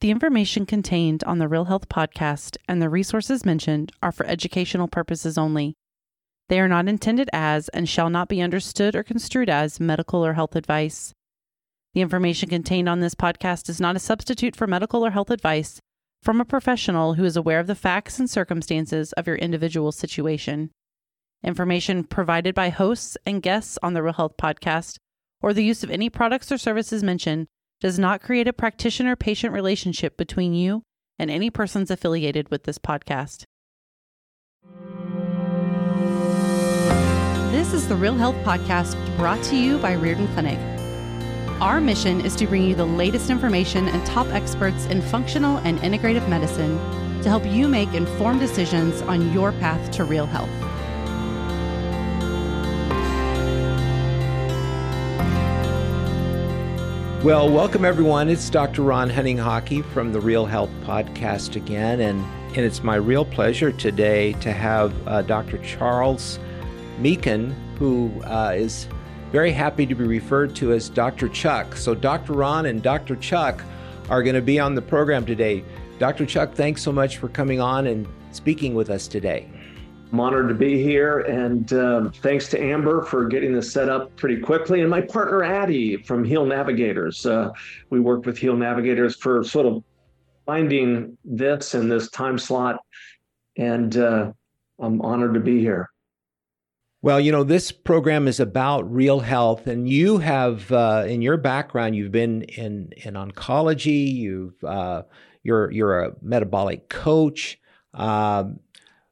The information contained on the Real Health podcast and the resources mentioned are for educational purposes only. They are not intended as and shall not be understood or construed as medical or health advice. The information contained on this podcast is not a substitute for medical or health advice from a professional who is aware of the facts and circumstances of your individual situation. Information provided by hosts and guests on the Real Health podcast or the use of any products or services mentioned does not create a practitioner patient relationship between you and any persons affiliated with this podcast. This is the Real Health Podcast brought to you by Riordan Clinic. Our mission is to bring you the latest information and top experts in functional and integrative medicine to help you make informed decisions on your path to real health. Well, welcome everyone. It's Dr. Ron Hunninghake from the Real Health Podcast again, and, and it's my real pleasure today to have uh, Dr. Charles Meakin, who uh, is very happy to be referred to as Dr. Chuck. So, Dr. Ron and Dr. Chuck are going to be on the program today. Dr. Chuck, thanks so much for coming on and speaking with us today. I'm honored to be here, and um, thanks to Amber for getting this set up pretty quickly, and my partner Addie from Heal Navigators. Uh, we worked with Heal Navigators for sort of finding this and this time slot, and uh, I'm honored to be here. Well, you know, this program is about real health, and you have, uh, in your background, you've been in in oncology. You've uh, you're you're a metabolic coach. Um,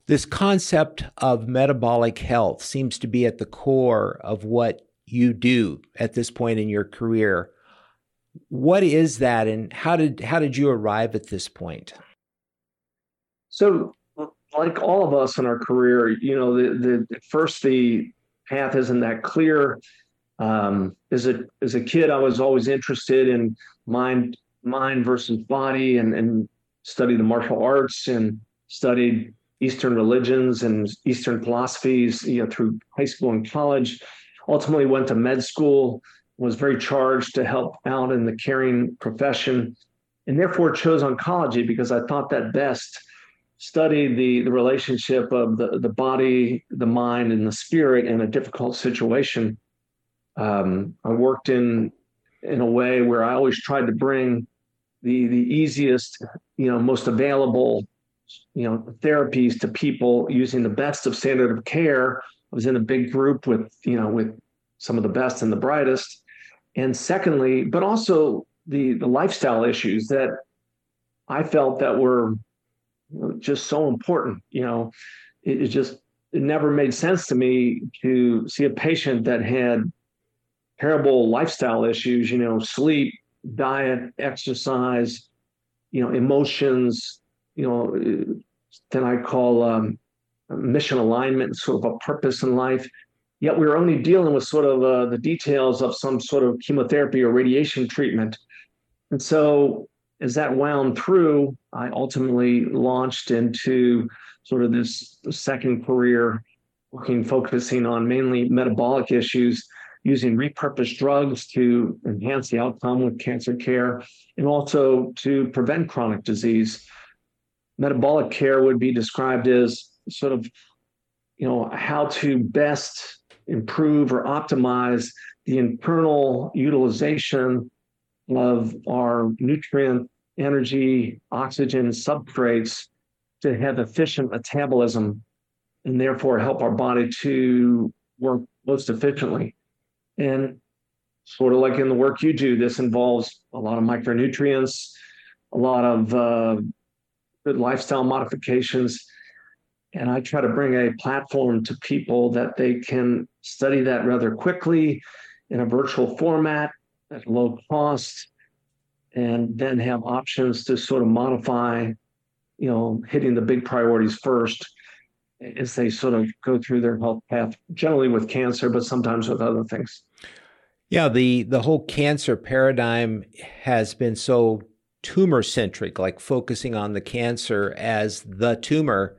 this concept of metabolic health seems to be at the core of what you do at this point in your career. What is that and how did how did you arrive at this point? So like all of us in our career, you know, the, the first the path isn't that clear. Um, as a as a kid, I was always interested in mind mind versus body and and studied the martial arts and studied Eastern religions and Eastern philosophies, you know, through high school and college. Ultimately, went to med school, was very charged to help out in the caring profession, and therefore chose oncology because I thought that best studied the, the relationship of the, the body, the mind, and the spirit in a difficult situation. Um, I worked in in a way where I always tried to bring the the easiest, you know, most available you know therapies to people using the best of standard of care. I was in a big group with you know with some of the best and the brightest. And secondly, but also the the lifestyle issues that I felt that were just so important. You know, it, it just it never made sense to me to see a patient that had terrible lifestyle issues. You know, sleep, diet, exercise, you know, emotions, you know, then I call um, mission alignment, sort of a purpose in life. Yet we are only dealing with sort of uh, the details of some sort of chemotherapy or radiation treatment. And so, as that wound through, I ultimately launched into sort of this second career, working, focusing on mainly metabolic issues, using repurposed drugs to enhance the outcome with cancer care and also to prevent chronic disease metabolic care would be described as sort of you know how to best improve or optimize the internal utilization of our nutrient energy oxygen substrates to have efficient metabolism and therefore help our body to work most efficiently. And sort of like in the work you do this involves a lot of micronutrients a lot of uh, lifestyle modifications. And I try to bring a platform to people that they can study that rather quickly in a virtual format at low cost, and then have options to sort of modify, you know, hitting the big priorities first as they sort of go through their health path, generally with cancer, but sometimes with other things. Yeah, the the whole cancer paradigm has been so tumor centric, like focusing on the cancer as the tumor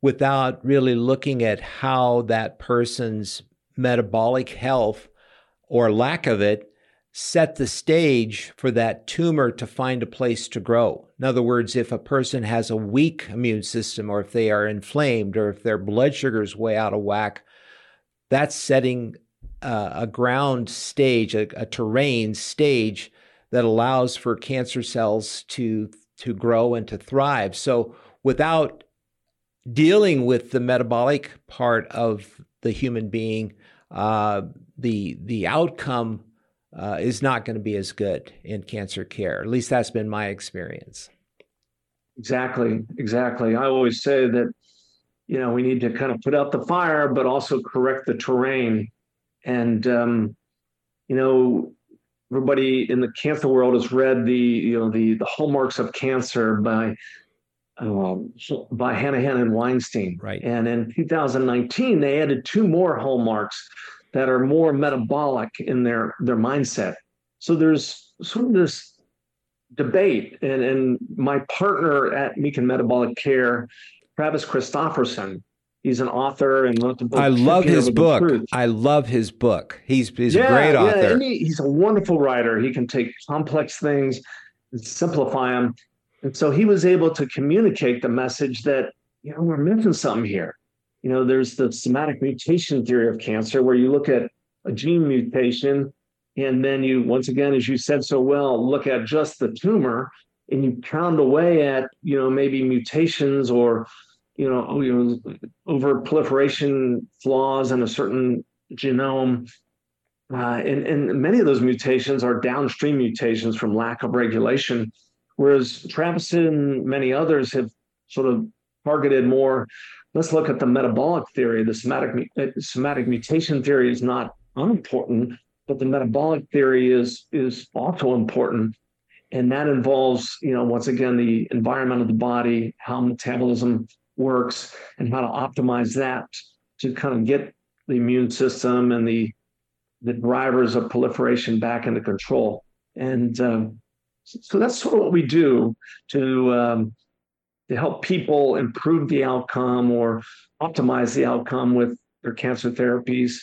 without really looking at how that person's metabolic health or lack of it set the stage for that tumor to find a place to grow. In other words, if a person has a weak immune system, or if they are inflamed, or if their blood sugar is way out of whack, that's setting uh, a ground stage, a, a terrain stage that allows for cancer cells to to grow and to thrive. So without dealing with the metabolic part of the human being, uh, the the outcome uh, is not going to be as good in cancer care. At least that's been my experience. Exactly, exactly. I always say that you know we need to kind of put out the fire, but also correct the terrain. And um, you know, everybody in the cancer world has read the you know the the hallmarks of cancer by um, by Hanahan and Weinstein. Right. And in 2019, they added two more hallmarks that are more metabolic in their their mindset. So there's sort of this debate, and and my partner at Meakin Metabolic Care, Travis Christofferson, he's an author and wrote the book. I love his book. I love his book. He's he's yeah, a great author. Yeah, he, he's a wonderful writer. He can take complex things and simplify them. And so he was able to communicate the message that you know we're missing something here you know, there's the somatic mutation theory of cancer, where you look at a gene mutation, and then you, once again, as you said so well, look at just the tumor, and you pound away at, you know, maybe mutations or, you know, you know, over proliferation flaws in a certain genome. Uh, and, and many of those mutations are downstream mutations from lack of regulation, whereas Travis and many others have sort of targeted more let's look at the metabolic theory. The somatic, uh, somatic mutation theory is not unimportant, but the metabolic theory is is also important, and that involves, you know, once again, the environment of the body, how metabolism works, and how to optimize that to kind of get the immune system and the the drivers of proliferation back into control. And um, so that's sort of what we do to um, to help people improve the outcome or optimize the outcome with their cancer therapies.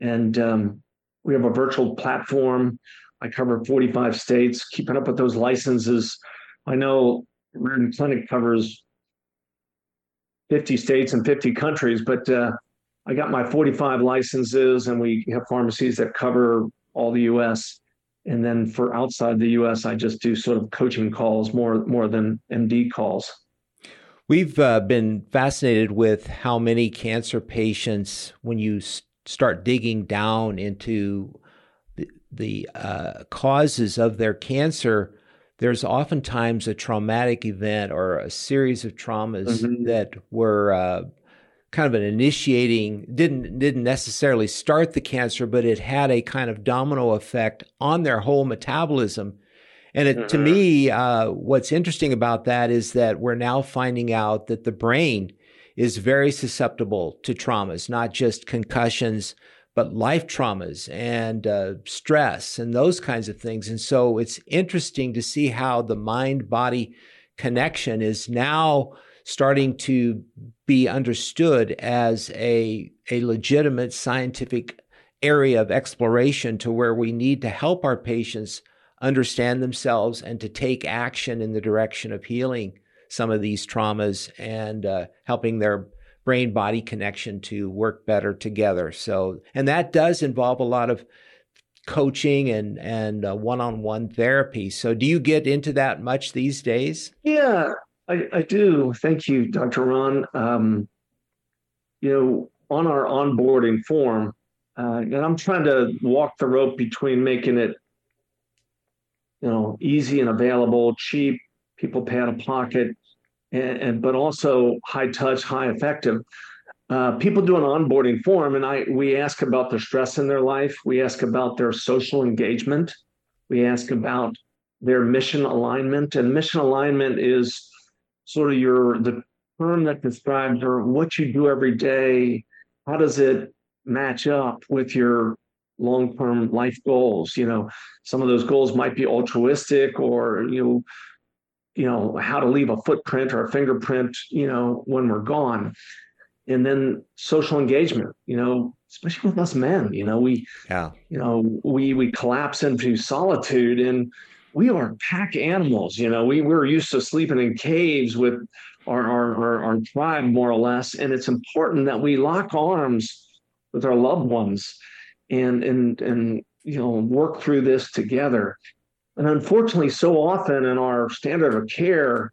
And um, we have a virtual platform. I cover 45 states, keeping up with those licenses. I know Riordan Clinic covers 50 states and 50 countries, but uh, I got my 45 licenses, and we have pharmacies that cover all the US. And then for outside the US, I just do sort of coaching calls more more than MD calls. We've uh, been fascinated with how many cancer patients, when you s- start digging down into the, the uh, causes of their cancer, there's oftentimes a traumatic event or a series of traumas mm-hmm. that were uh, kind of an initiating didn't didn't necessarily start the cancer, but it had a kind of domino effect on their whole metabolism and it, mm-hmm. to me, uh, what's interesting about that is that we're now finding out that the brain is very susceptible to traumas, not just concussions, but life traumas and uh, stress and those kinds of things. And so it's interesting to see how the mind body connection is now starting to be understood as a, a legitimate scientific area of exploration to where we need to help our patients understand themselves and to take action in the direction of healing some of these traumas and uh, helping their brain body connection to work better together. So, and that does involve a lot of coaching and and uh, one-on-one therapy. So, do you get into that much these days? Yeah, I, I do. Thank you, Dr. Ron. Um, you know, on our onboarding form, uh, and I'm trying to walk the rope between making it you know, easy and available, cheap, people pay out of pocket, and, and but also high touch, high effective. Uh, people do an onboarding form, and I we ask about their stress in their life. We ask about their social engagement. We ask about their mission alignment, and mission alignment is sort of your the term that describes or what you do every day. How does it match up with your long-term life goals you know some of those goals might be altruistic or you know you know how to leave a footprint or a fingerprint you know when we're gone and then social engagement you know especially with us men. You know, we, yeah, you know, we we collapse into solitude, and we are pack animals. You know, we we're used to sleeping in caves with our our our, our tribe more or less, and it's important that we lock arms with our loved ones, and and and you know work through this together. And unfortunately, so often in our standard of care,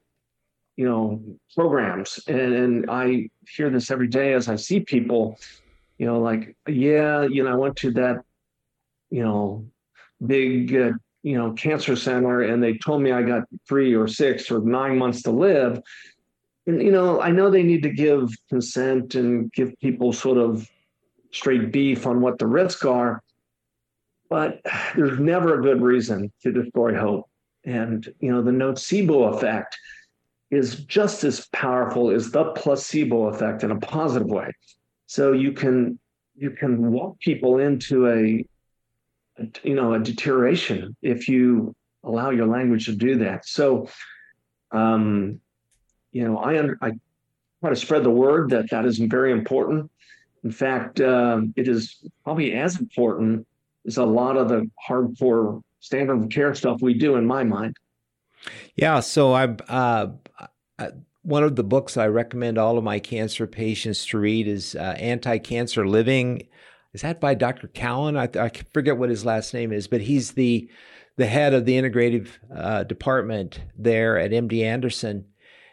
you know, programs, and, and I hear this every day as I see people, you know, like, yeah, you know, I went to that, you know, big, uh, you know, cancer center, and they told me I got three or six or nine months to live. And you know, I know they need to give consent and give people sort of straight beef on what the risks are, but there's never a good reason to destroy hope. And you know, the nocebo effect is just as powerful as the placebo effect in a positive way. So you can you can walk people into a, a you know a deterioration if you allow your language to do that. So um, you know I under, I try to spread the word that that is very important. In fact, uh, it is probably as important as a lot of the hardcore standard of care stuff we do in my mind. Yeah, so I, uh, I one of the books I recommend all of my cancer patients to read is uh, Anti-Cancer Living. Is that by Dr. Cohen? I, I, forget what his last name is, but he's the the head of the integrative uh, department there at MD Anderson,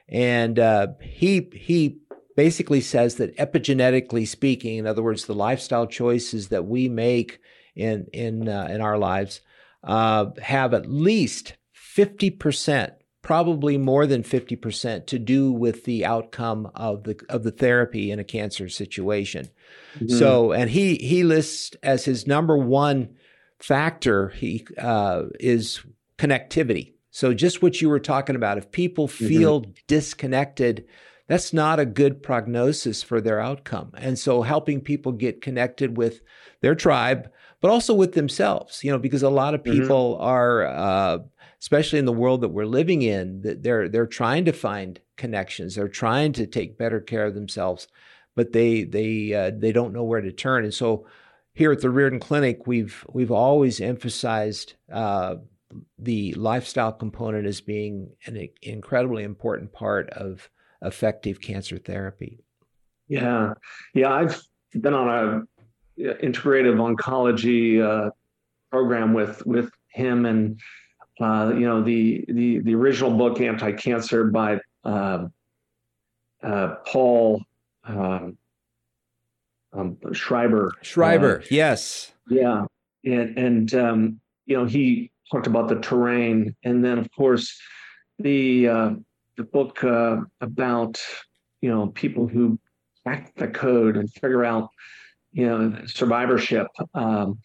and uh, he he basically says that epigenetically speaking, in other words, the lifestyle choices that we make in in uh, in our lives uh, have at least fifty percent probably more than 50% to do with the outcome of the of the therapy in a cancer situation. Mm-hmm. So and he he lists as his number one factor he uh, is connectivity. So just what you were talking about if people mm-hmm. feel mm-hmm. disconnected that's not a good prognosis for their outcome. And so helping people get connected with their tribe but also with themselves, you know, because a lot of mm-hmm. people mm-hmm. are uh, especially in the world that we're living in, that they're they're trying to find connections. They're trying to take better care of themselves, but they they uh, they don't know where to turn. And so, here at the Riordan Clinic, we've we've always emphasized uh, the lifestyle component as being an incredibly important part of effective cancer therapy. Yeah, yeah, I've been on a integrative oncology uh, program with with him and uh, you know, the the the original book, Anti Cancer, by uh, uh, Paul um, um, Schreiber. Schreiber, uh, yes. Yeah, and and um, you know he talked about the terrain, and then of course the uh, the book uh, about you know people who crack the code and figure out you know survivorship. Um,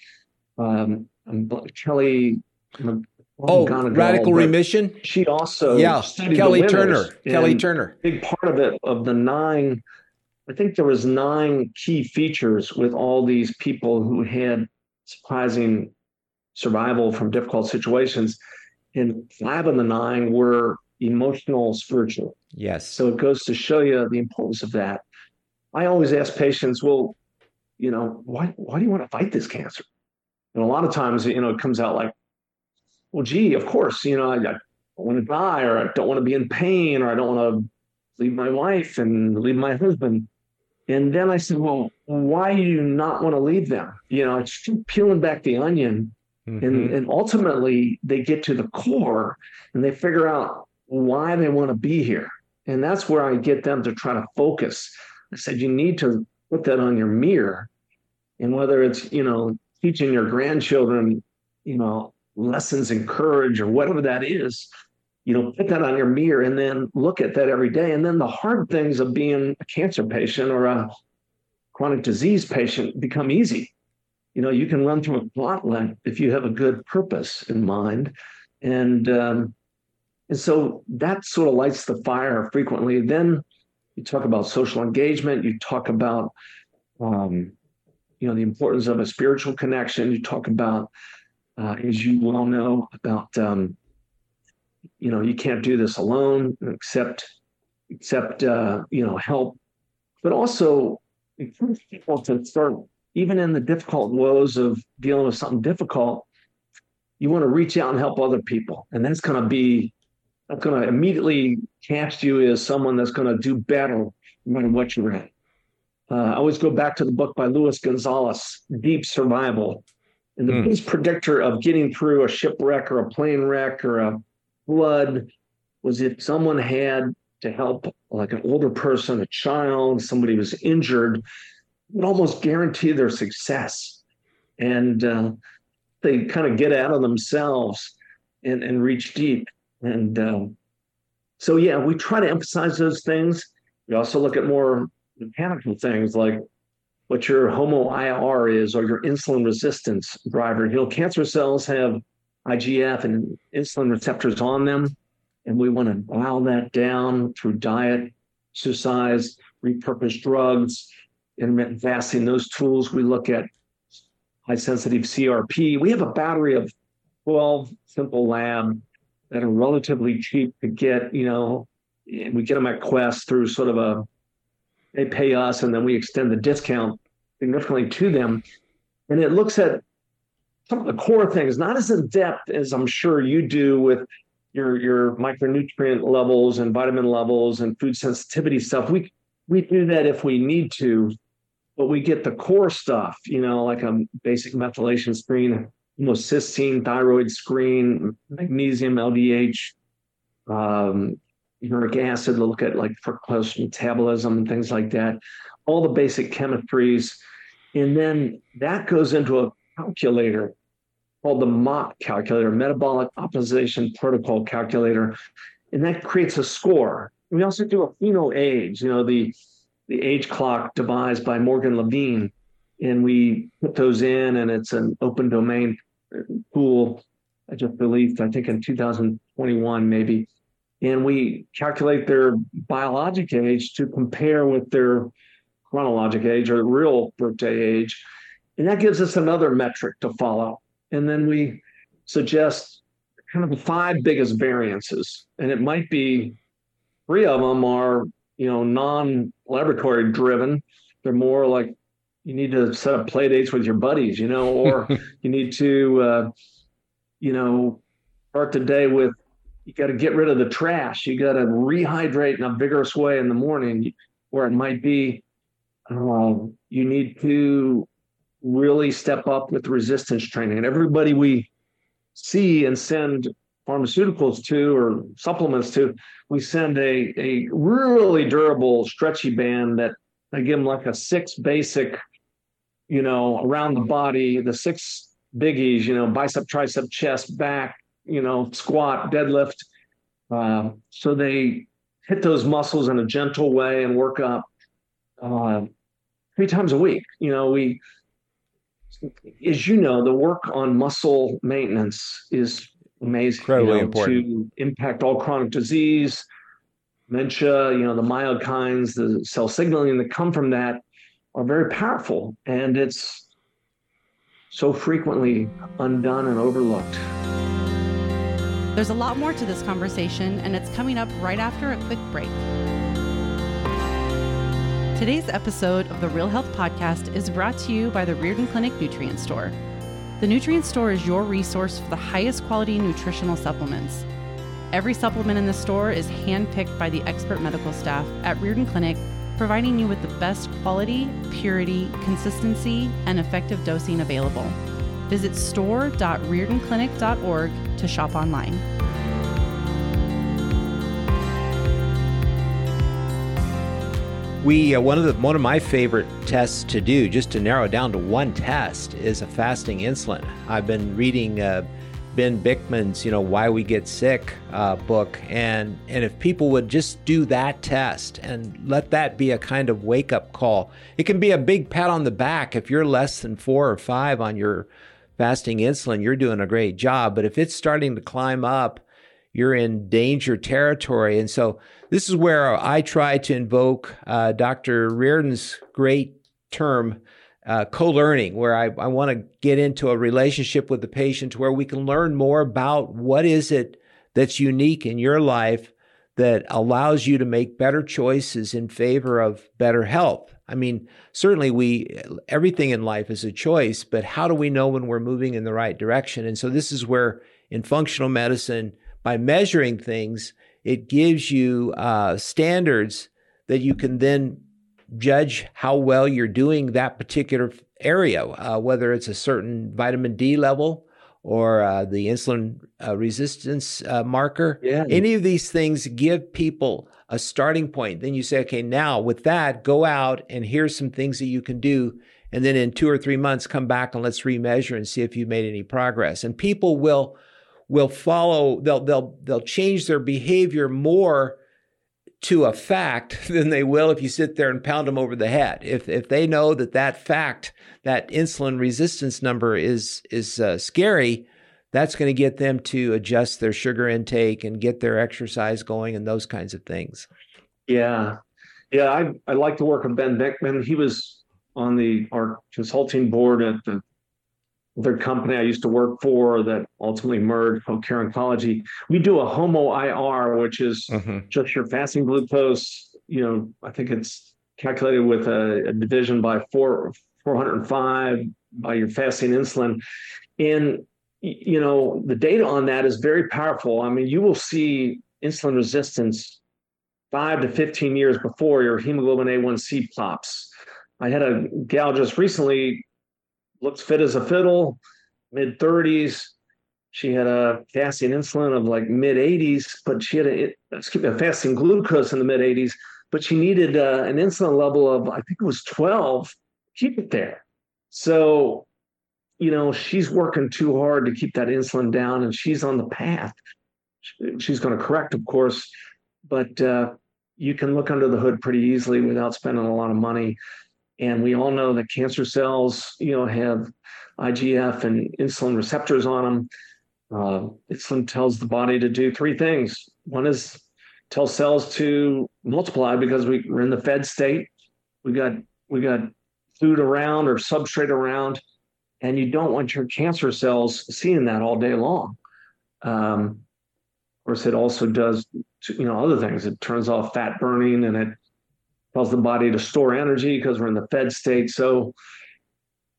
um, Kelly Oh, radical remission. She also yeah, Kelly Turner. Kelly Turner. Big part of it of the nine. I think there was nine key features with all these people who had surprising survival from difficult situations, and five of the nine were emotional, spiritual. Yes. So it goes to show you the importance of that. I always ask patients, well, you know, why why do you want to fight this cancer? And a lot of times, you know, it comes out like, well, gee, of course, you know, I, I don't want to die or I don't want to be in pain or I don't want to leave my wife and leave my husband. And then I said, well, why do you not want to leave them? You know, it's peeling back the onion. Mm-hmm. And, and ultimately, they get to the core and they figure out why they want to be here. And that's where I get them to try to focus. I said, you need to put that on your mirror. And whether it's, you know, teaching your grandchildren, you know, lessons in courage or whatever that is you know put that on your mirror and then look at that every day. And then the hard things of being a cancer patient or a chronic disease patient become easy. You know you can run through a gauntlet if you have a good purpose in mind. And um, and so that sort of lights the fire frequently. Then you talk about social engagement you talk about um, you know the importance of a spiritual connection you talk about uh, as you well know, about um, you know you can't do this alone, except except uh, you know help, but also encourage people to start even in the difficult woes of dealing with something difficult, you want to reach out and help other people. And that's going to be, that's going to immediately cast you as someone that's going to do better no matter what you're in. Uh, I always go back to the book by Luis Gonzalez, Deep Survival. And the mm. biggest predictor of getting through a shipwreck or a plane wreck or a flood was if someone had to help like an older person, a child, somebody was injured, would almost guarantee their success. And uh, they kind of get out of themselves and, and reach deep. And um, so, yeah, we try to emphasize those things. We also look at more mechanical things like what your HOMA-IR is or your insulin resistance driver. You know, cancer cells have IGF and insulin receptors on them, and we want to dial that down through diet, exercise, repurposed drugs, intermittent fasting, those tools. We look at high sensitive CRP. We have a battery of 12 simple lab that are relatively cheap to get, you know, we get them at Quest through sort of a they pay us and then we extend the discount significantly to them. And it looks at some of the core things, not as in depth as I'm sure you do with your your micronutrient levels and vitamin levels and food sensitivity stuff. We we do that if we need to, but we get the core stuff, you know, like a basic methylation screen, homocysteine, thyroid screen, magnesium, LDH, um, uric acid to look at like fructose metabolism and things like that, all the basic chemistries. And then that goes into a calculator called the MOP calculator, Metabolic Optimization Protocol Calculator. And that creates a score. We also do a PhenoAge, you know, the, the age clock devised by Morgan Levine. And we put those in, and it's an open domain tool. I just released, I think in 2021, maybe and we calculate their biologic age to compare with their chronologic age or real birthday age. And that gives us another metric to follow. And then we suggest kind of the five biggest variances. And it might be three of them are, you know, non-laboratory driven. They're more like you need to set up play dates with your buddies, you know, or you need to, uh, you know, start the day with you got to get rid of the trash. You got to rehydrate in a vigorous way in the morning, where it might be um, you need to really step up with resistance training. And everybody we see and send pharmaceuticals to or supplements to, we send a, a really durable stretchy band that I give them like a six basic, you know, around the body, the six biggies, you know, bicep, tricep, chest, back, you know, squat, deadlift. Uh, so they hit those muscles in a gentle way and work up uh, three times a week. You know, we, as you know, the work on muscle maintenance is amazing. Incredibly you know, important to impact all chronic disease, dementia. You know, the myokines, the cell signaling that come from that are very powerful, and it's so frequently undone and overlooked. There's a lot more to this conversation, and it's coming up right after a quick break. Today's episode of the Real Health Podcast is brought to you by the Riordan Clinic Nutrient Store. The Nutrient Store is your resource for the highest quality nutritional supplements. Every supplement in the store is handpicked by the expert medical staff at Riordan Clinic, providing you with the best quality, purity, consistency, and effective dosing available. Visit store.riordanclinic.org to shop online. We uh, one of the one of my favorite tests to do, just to narrow down to one test, is a fasting insulin. I've been reading uh, Ben Bikman's, you know, Why We Get Sick uh, book, and and if people would just do that test and let that be a kind of wake up call, it can be a big pat on the back if you're less than four or five on your fasting insulin, you're doing a great job. But if it's starting to climb up, you're in danger territory. And so this is where I try to invoke uh, Dr. Riordan's great term, uh, co learning, where I, I want to get into a relationship with the patient where we can learn more about what is it that's unique in your life that allows you to make better choices in favor of better health. I mean, certainly we everything in life is a choice, but how do we know when we're moving in the right direction? And so this is where in functional medicine, by measuring things, it gives you uh, standards that you can then judge how well you're doing that particular area, uh, whether it's a certain vitamin D level or uh, the insulin uh, resistance uh, marker. Yeah. Any of these things give people a starting point. Then you say, okay, now with that, go out and here's some things that you can do. And then in two or three months, come back and let's remeasure and see if you've made any progress. And people will will follow. They'll they'll they'll change their behavior more to a fact than they will if you sit there and pound them over the head. If if they know that that fact, that insulin resistance number is is uh, scary, that's going to get them to adjust their sugar intake and get their exercise going and those kinds of things. Yeah, yeah. I I like to work with Ben Bikman. He was on the our consulting board at the the company I used to work for that ultimately merged Care Oncology. We do a HOMA IR, which is mm-hmm. just your fasting glucose. You know, I think it's calculated with a, a division by four 405 by your fasting insulin. And you know, the data on that is very powerful. I mean, you will see insulin resistance five to 15 years before your hemoglobin A1C plops. I had a gal just recently looks fit as a fiddle, mid 30s. She had a fasting insulin of like mid 80s, but she had a, excuse me, a fasting glucose in the mid 80s, but she needed uh, an insulin level of, I think it was 12, keep it there. So, you know, she's working too hard to keep that insulin down and she's on the path. She's going to correct, of course, but uh, you can look under the hood pretty easily without spending a lot of money. And we all know that cancer cells, you know, have IGF and insulin receptors on them. Uh, insulin tells the body to do three things. One is tell cells to multiply because we, we're in the fed state. We got we got food around or substrate around, and you don't want your cancer cells seeing that all day long. Um, of course, it also does you know other things. It turns off fat burning and it tells the body to store energy because we're in the fed state. So,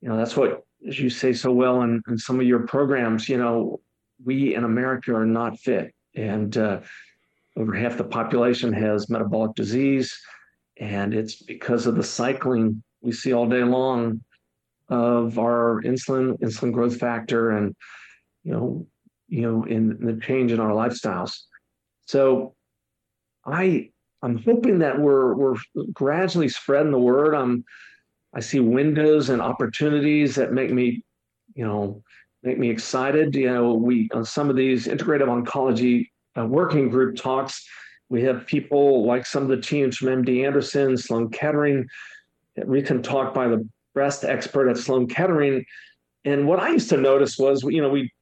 you know, that's what, as you say so well in, in some of your programs, you know, we in America are not fit. And uh, over half the population has metabolic disease. And it's because of the cycling we see all day long of our insulin, insulin growth factor, and, you know, you know, in the change in our lifestyles. So I I'm hoping that we're we're gradually spreading the word. I'm I see windows and opportunities that make me, you know, make me excited. You know, we on some of these integrative oncology uh, working group talks, we have people like some of the teams from MD Anderson, Sloan Kettering, recent talk by the breast expert at Sloan Kettering. And what I used to notice was, you know, we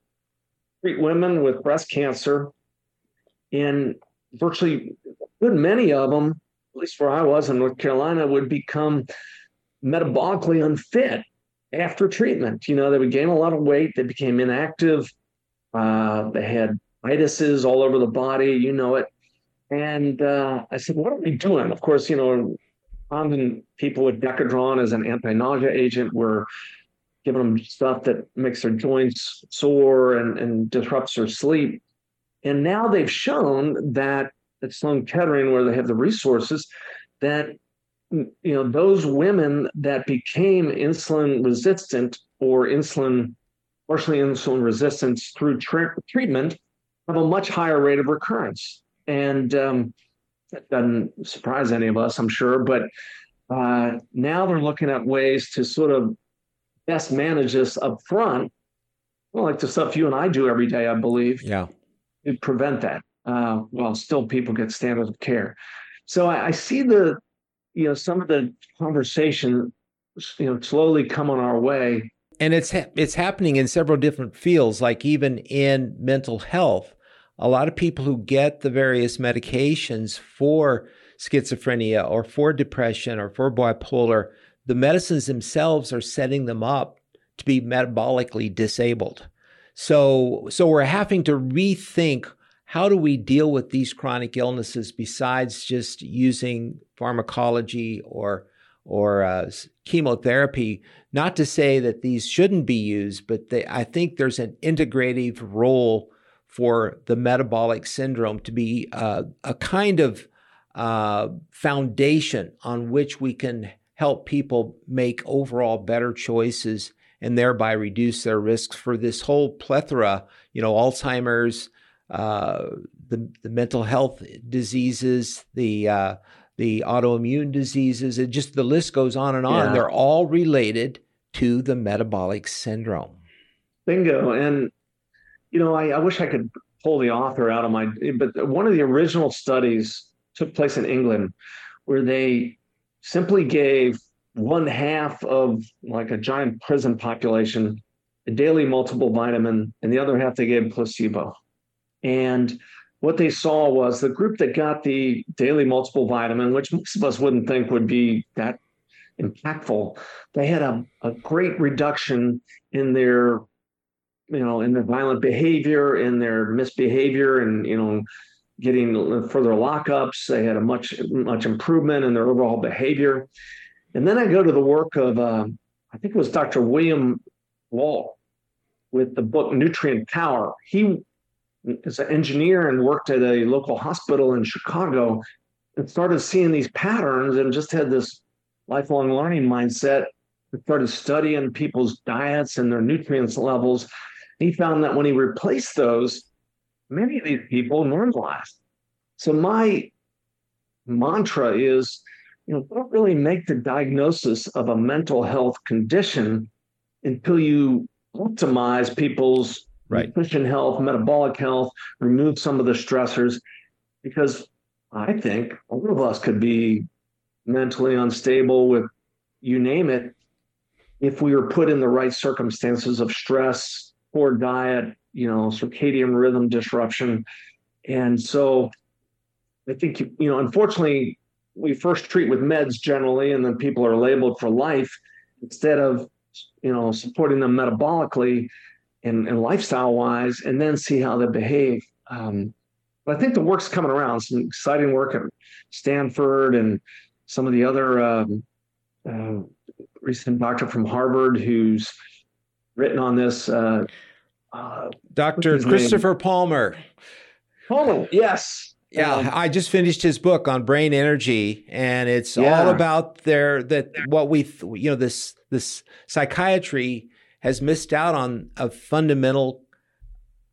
treat women with breast cancer, and virtually good many of them, at least where I was in North Carolina, would become metabolically unfit after treatment. You know, they would gain a lot of weight, they became inactive, uh, they had itises all over the body, you know it. And uh, I said, what are we doing? Of course, you know, often people with Decadron as an anti-nausea agent were giving them stuff that makes their joints sore and, and disrupts their sleep. And now they've shown that at Sloan Kettering, where they have the resources, that you know those women that became insulin resistant or insulin partially insulin resistance through tra- treatment have a much higher rate of recurrence. And um, that doesn't surprise any of us i'm sure but uh, now they're looking at ways to sort of best manage this up front well, like the stuff you and i do every day i believe yeah. to prevent that uh, while still people get standard of care. So I, I, see the, you know, some of the conversation, you know, slowly come on our way. And it's ha- it's happening in several different fields, like even in mental health. A lot of people who get the various medications for schizophrenia or for depression or for bipolar, the medicines themselves are setting them up to be metabolically disabled. So, so we're having to rethink how do we deal with these chronic illnesses besides just using pharmacology or or uh, chemotherapy. Not to say that these shouldn't be used, but they, I think there's an integrative role for the metabolic syndrome to be uh, a kind of uh, foundation on which we can help people make overall better choices and thereby reduce their risks for this whole plethora, you know, Alzheimer's, uh, the, the mental health diseases, the uh, the autoimmune diseases, it just the list goes on and on. Yeah. They're all related to the metabolic syndrome. Bingo. And you know, I, I wish I could pull the author out of my but one of the original studies took place in England where they simply gave one half of like a giant prison population a daily multiple vitamin and the other half they gave placebo. And what they saw was the group that got the daily multiple vitamin, which most of us wouldn't think would be that impactful, they had a, a great reduction in their, you know, in their violent behavior, in their misbehavior, and you know, getting further lockups. They had a much much improvement in their overall behavior. And then I go to the work of uh, I think it was Dr. William Walsh with the book Nutrient Power. He as an engineer and worked at a local hospital in Chicago and started seeing these patterns and just had this lifelong learning mindset. Started studying people's diets and their nutrients levels. He found that when he replaced those, many of these people normalized. So my mantra is, you know, don't really make the diagnosis of a mental health condition until you optimize people's right. nutrition health, metabolic health, remove some of the stressors, because I think all of us could be mentally unstable with you name it if we were put in the right circumstances of stress, poor diet, you know, circadian rhythm disruption. And so I think, you know, unfortunately, we first treat with meds generally, and then people are labeled for life instead of, you know, supporting them metabolically and, and lifestyle wise, and then see how they behave. Um, but I think the work's coming around. Some exciting work at Stanford and some of the other um, uh, recent doctor from Harvard who's written on this. Uh, uh, Dr. Christopher name? Palmer. Palmer, yes. Yeah, um, I just finished his book on brain energy, and it's yeah. all about their that what we you know this this psychiatry has missed out on a fundamental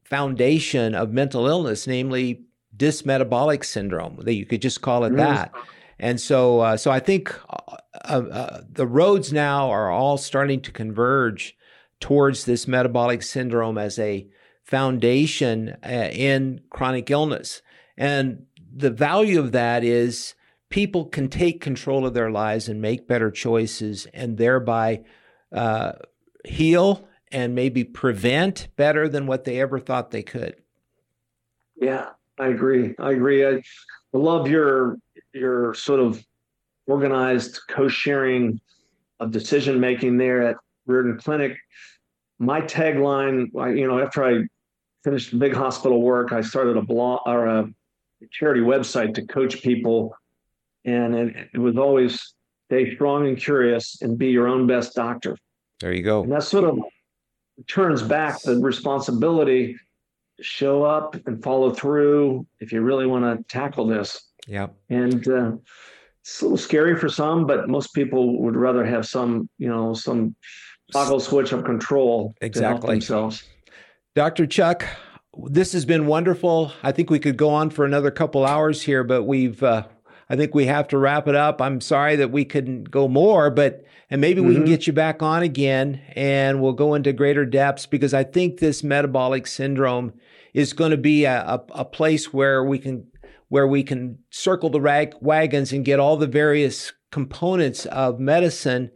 foundation of mental illness, namely dysmetabolic syndrome. That you could just call it mm. that. And so, uh, so I think uh, uh, the roads now are all starting to converge towards this metabolic syndrome as a foundation uh, in chronic illness. And the value of that is people can take control of their lives and make better choices, and thereby uh, heal and maybe prevent better than what they ever thought they could. Yeah, I agree. I agree. I love your your sort of organized co-sharing of decision making there at Riordan Clinic. My tagline, you know, after I finished big hospital work, I started a blog or a charity website to coach people, and it, it was always stay strong and curious and be your own best doctor. There you go. And that sort of turns back the responsibility show up and follow through if you really want to tackle this. Yeah. And uh, it's a little scary for some, but most people would rather have some, you know, some toggle switch of control exactly. themselves. Dr. Chuck, this has been wonderful. I think we could go on for another couple hours here, but we've uh, I think we have to wrap it up. I'm sorry that we couldn't go more, but and maybe mm-hmm. we can mm-hmm. get you back on again and we'll go into greater depths because I think this metabolic syndrome is going to be a, a, a place where we can where we can circle the rag, wagons and get all the various components of medicine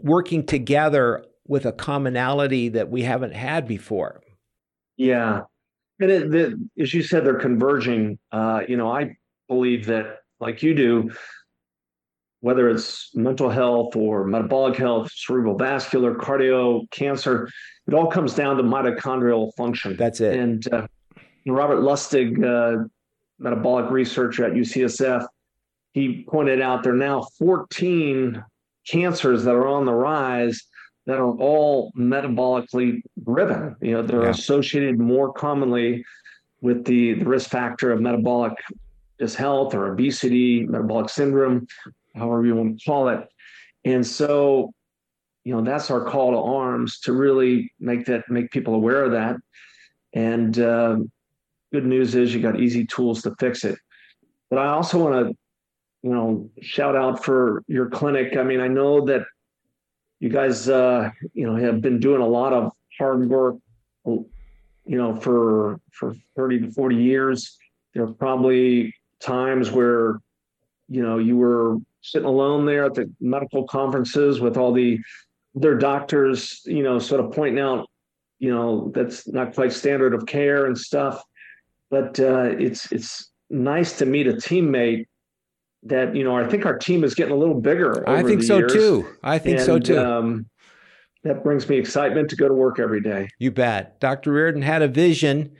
working together with a commonality that we haven't had before. Yeah. And it, the, as you said, they're converging. Uh, you know, I believe that like you do, whether it's mental health or metabolic health, cerebral vascular, cardio, cancer, it all comes down to mitochondrial function. That's it. And uh, Robert Lustig, uh, metabolic researcher at UCSF, he pointed out there are now 14 cancers that are on the rise that are all metabolically driven. You know, they're yeah. associated more commonly with the, the risk factor of metabolic dishealth or obesity, metabolic syndrome, however you want to call it. And so, you know, that's our call to arms to really make that make people aware of that. And uh, good news is you got easy tools to fix it. But I also want to, you know, shout out for your clinic. I mean, I know that you guys, uh, you know, have been doing a lot of hard work, you know, for for 30 to 40 years. There are probably times where, you know, you were sitting alone there at the medical conferences with all the their doctors, you know, sort of pointing out, you know, that's not quite standard of care and stuff. But uh, it's it's nice to meet a teammate that you know I think our team is getting a little bigger. I think so years. too. I think and, so too. Um, that brings me excitement to go to work every day. You bet. Dr. Riordan had a vision,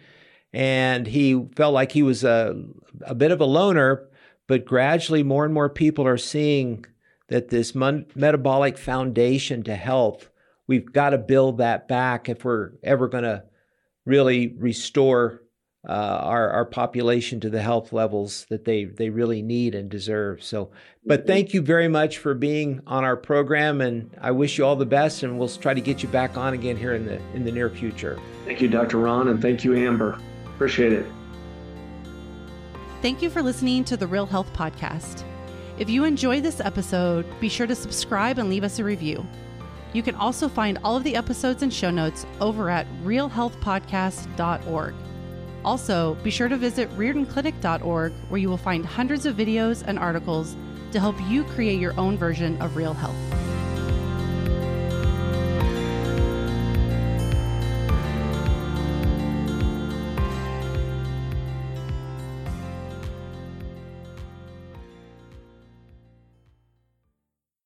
and he felt like he was a a bit of a loner, but gradually more and more people are seeing that this mon- metabolic foundation to health, we've got to build that back if we're ever going to really restore uh, our our population to the health levels that they they really need and deserve. So, but thank you very much for being on our program, and I wish you all the best. And we'll try to get you back on again here in the in the near future. Thank you, Dr. Ron, and thank you, Amber. Appreciate it. Thank you for listening to the Real Health Podcast. If you enjoyed this episode, be sure to subscribe and leave us a review. You can also find all of the episodes and show notes over at realhealthpodcast.org. Also, be sure to visit RiordanClinic.org where you will find hundreds of videos and articles to help you create your own version of real health.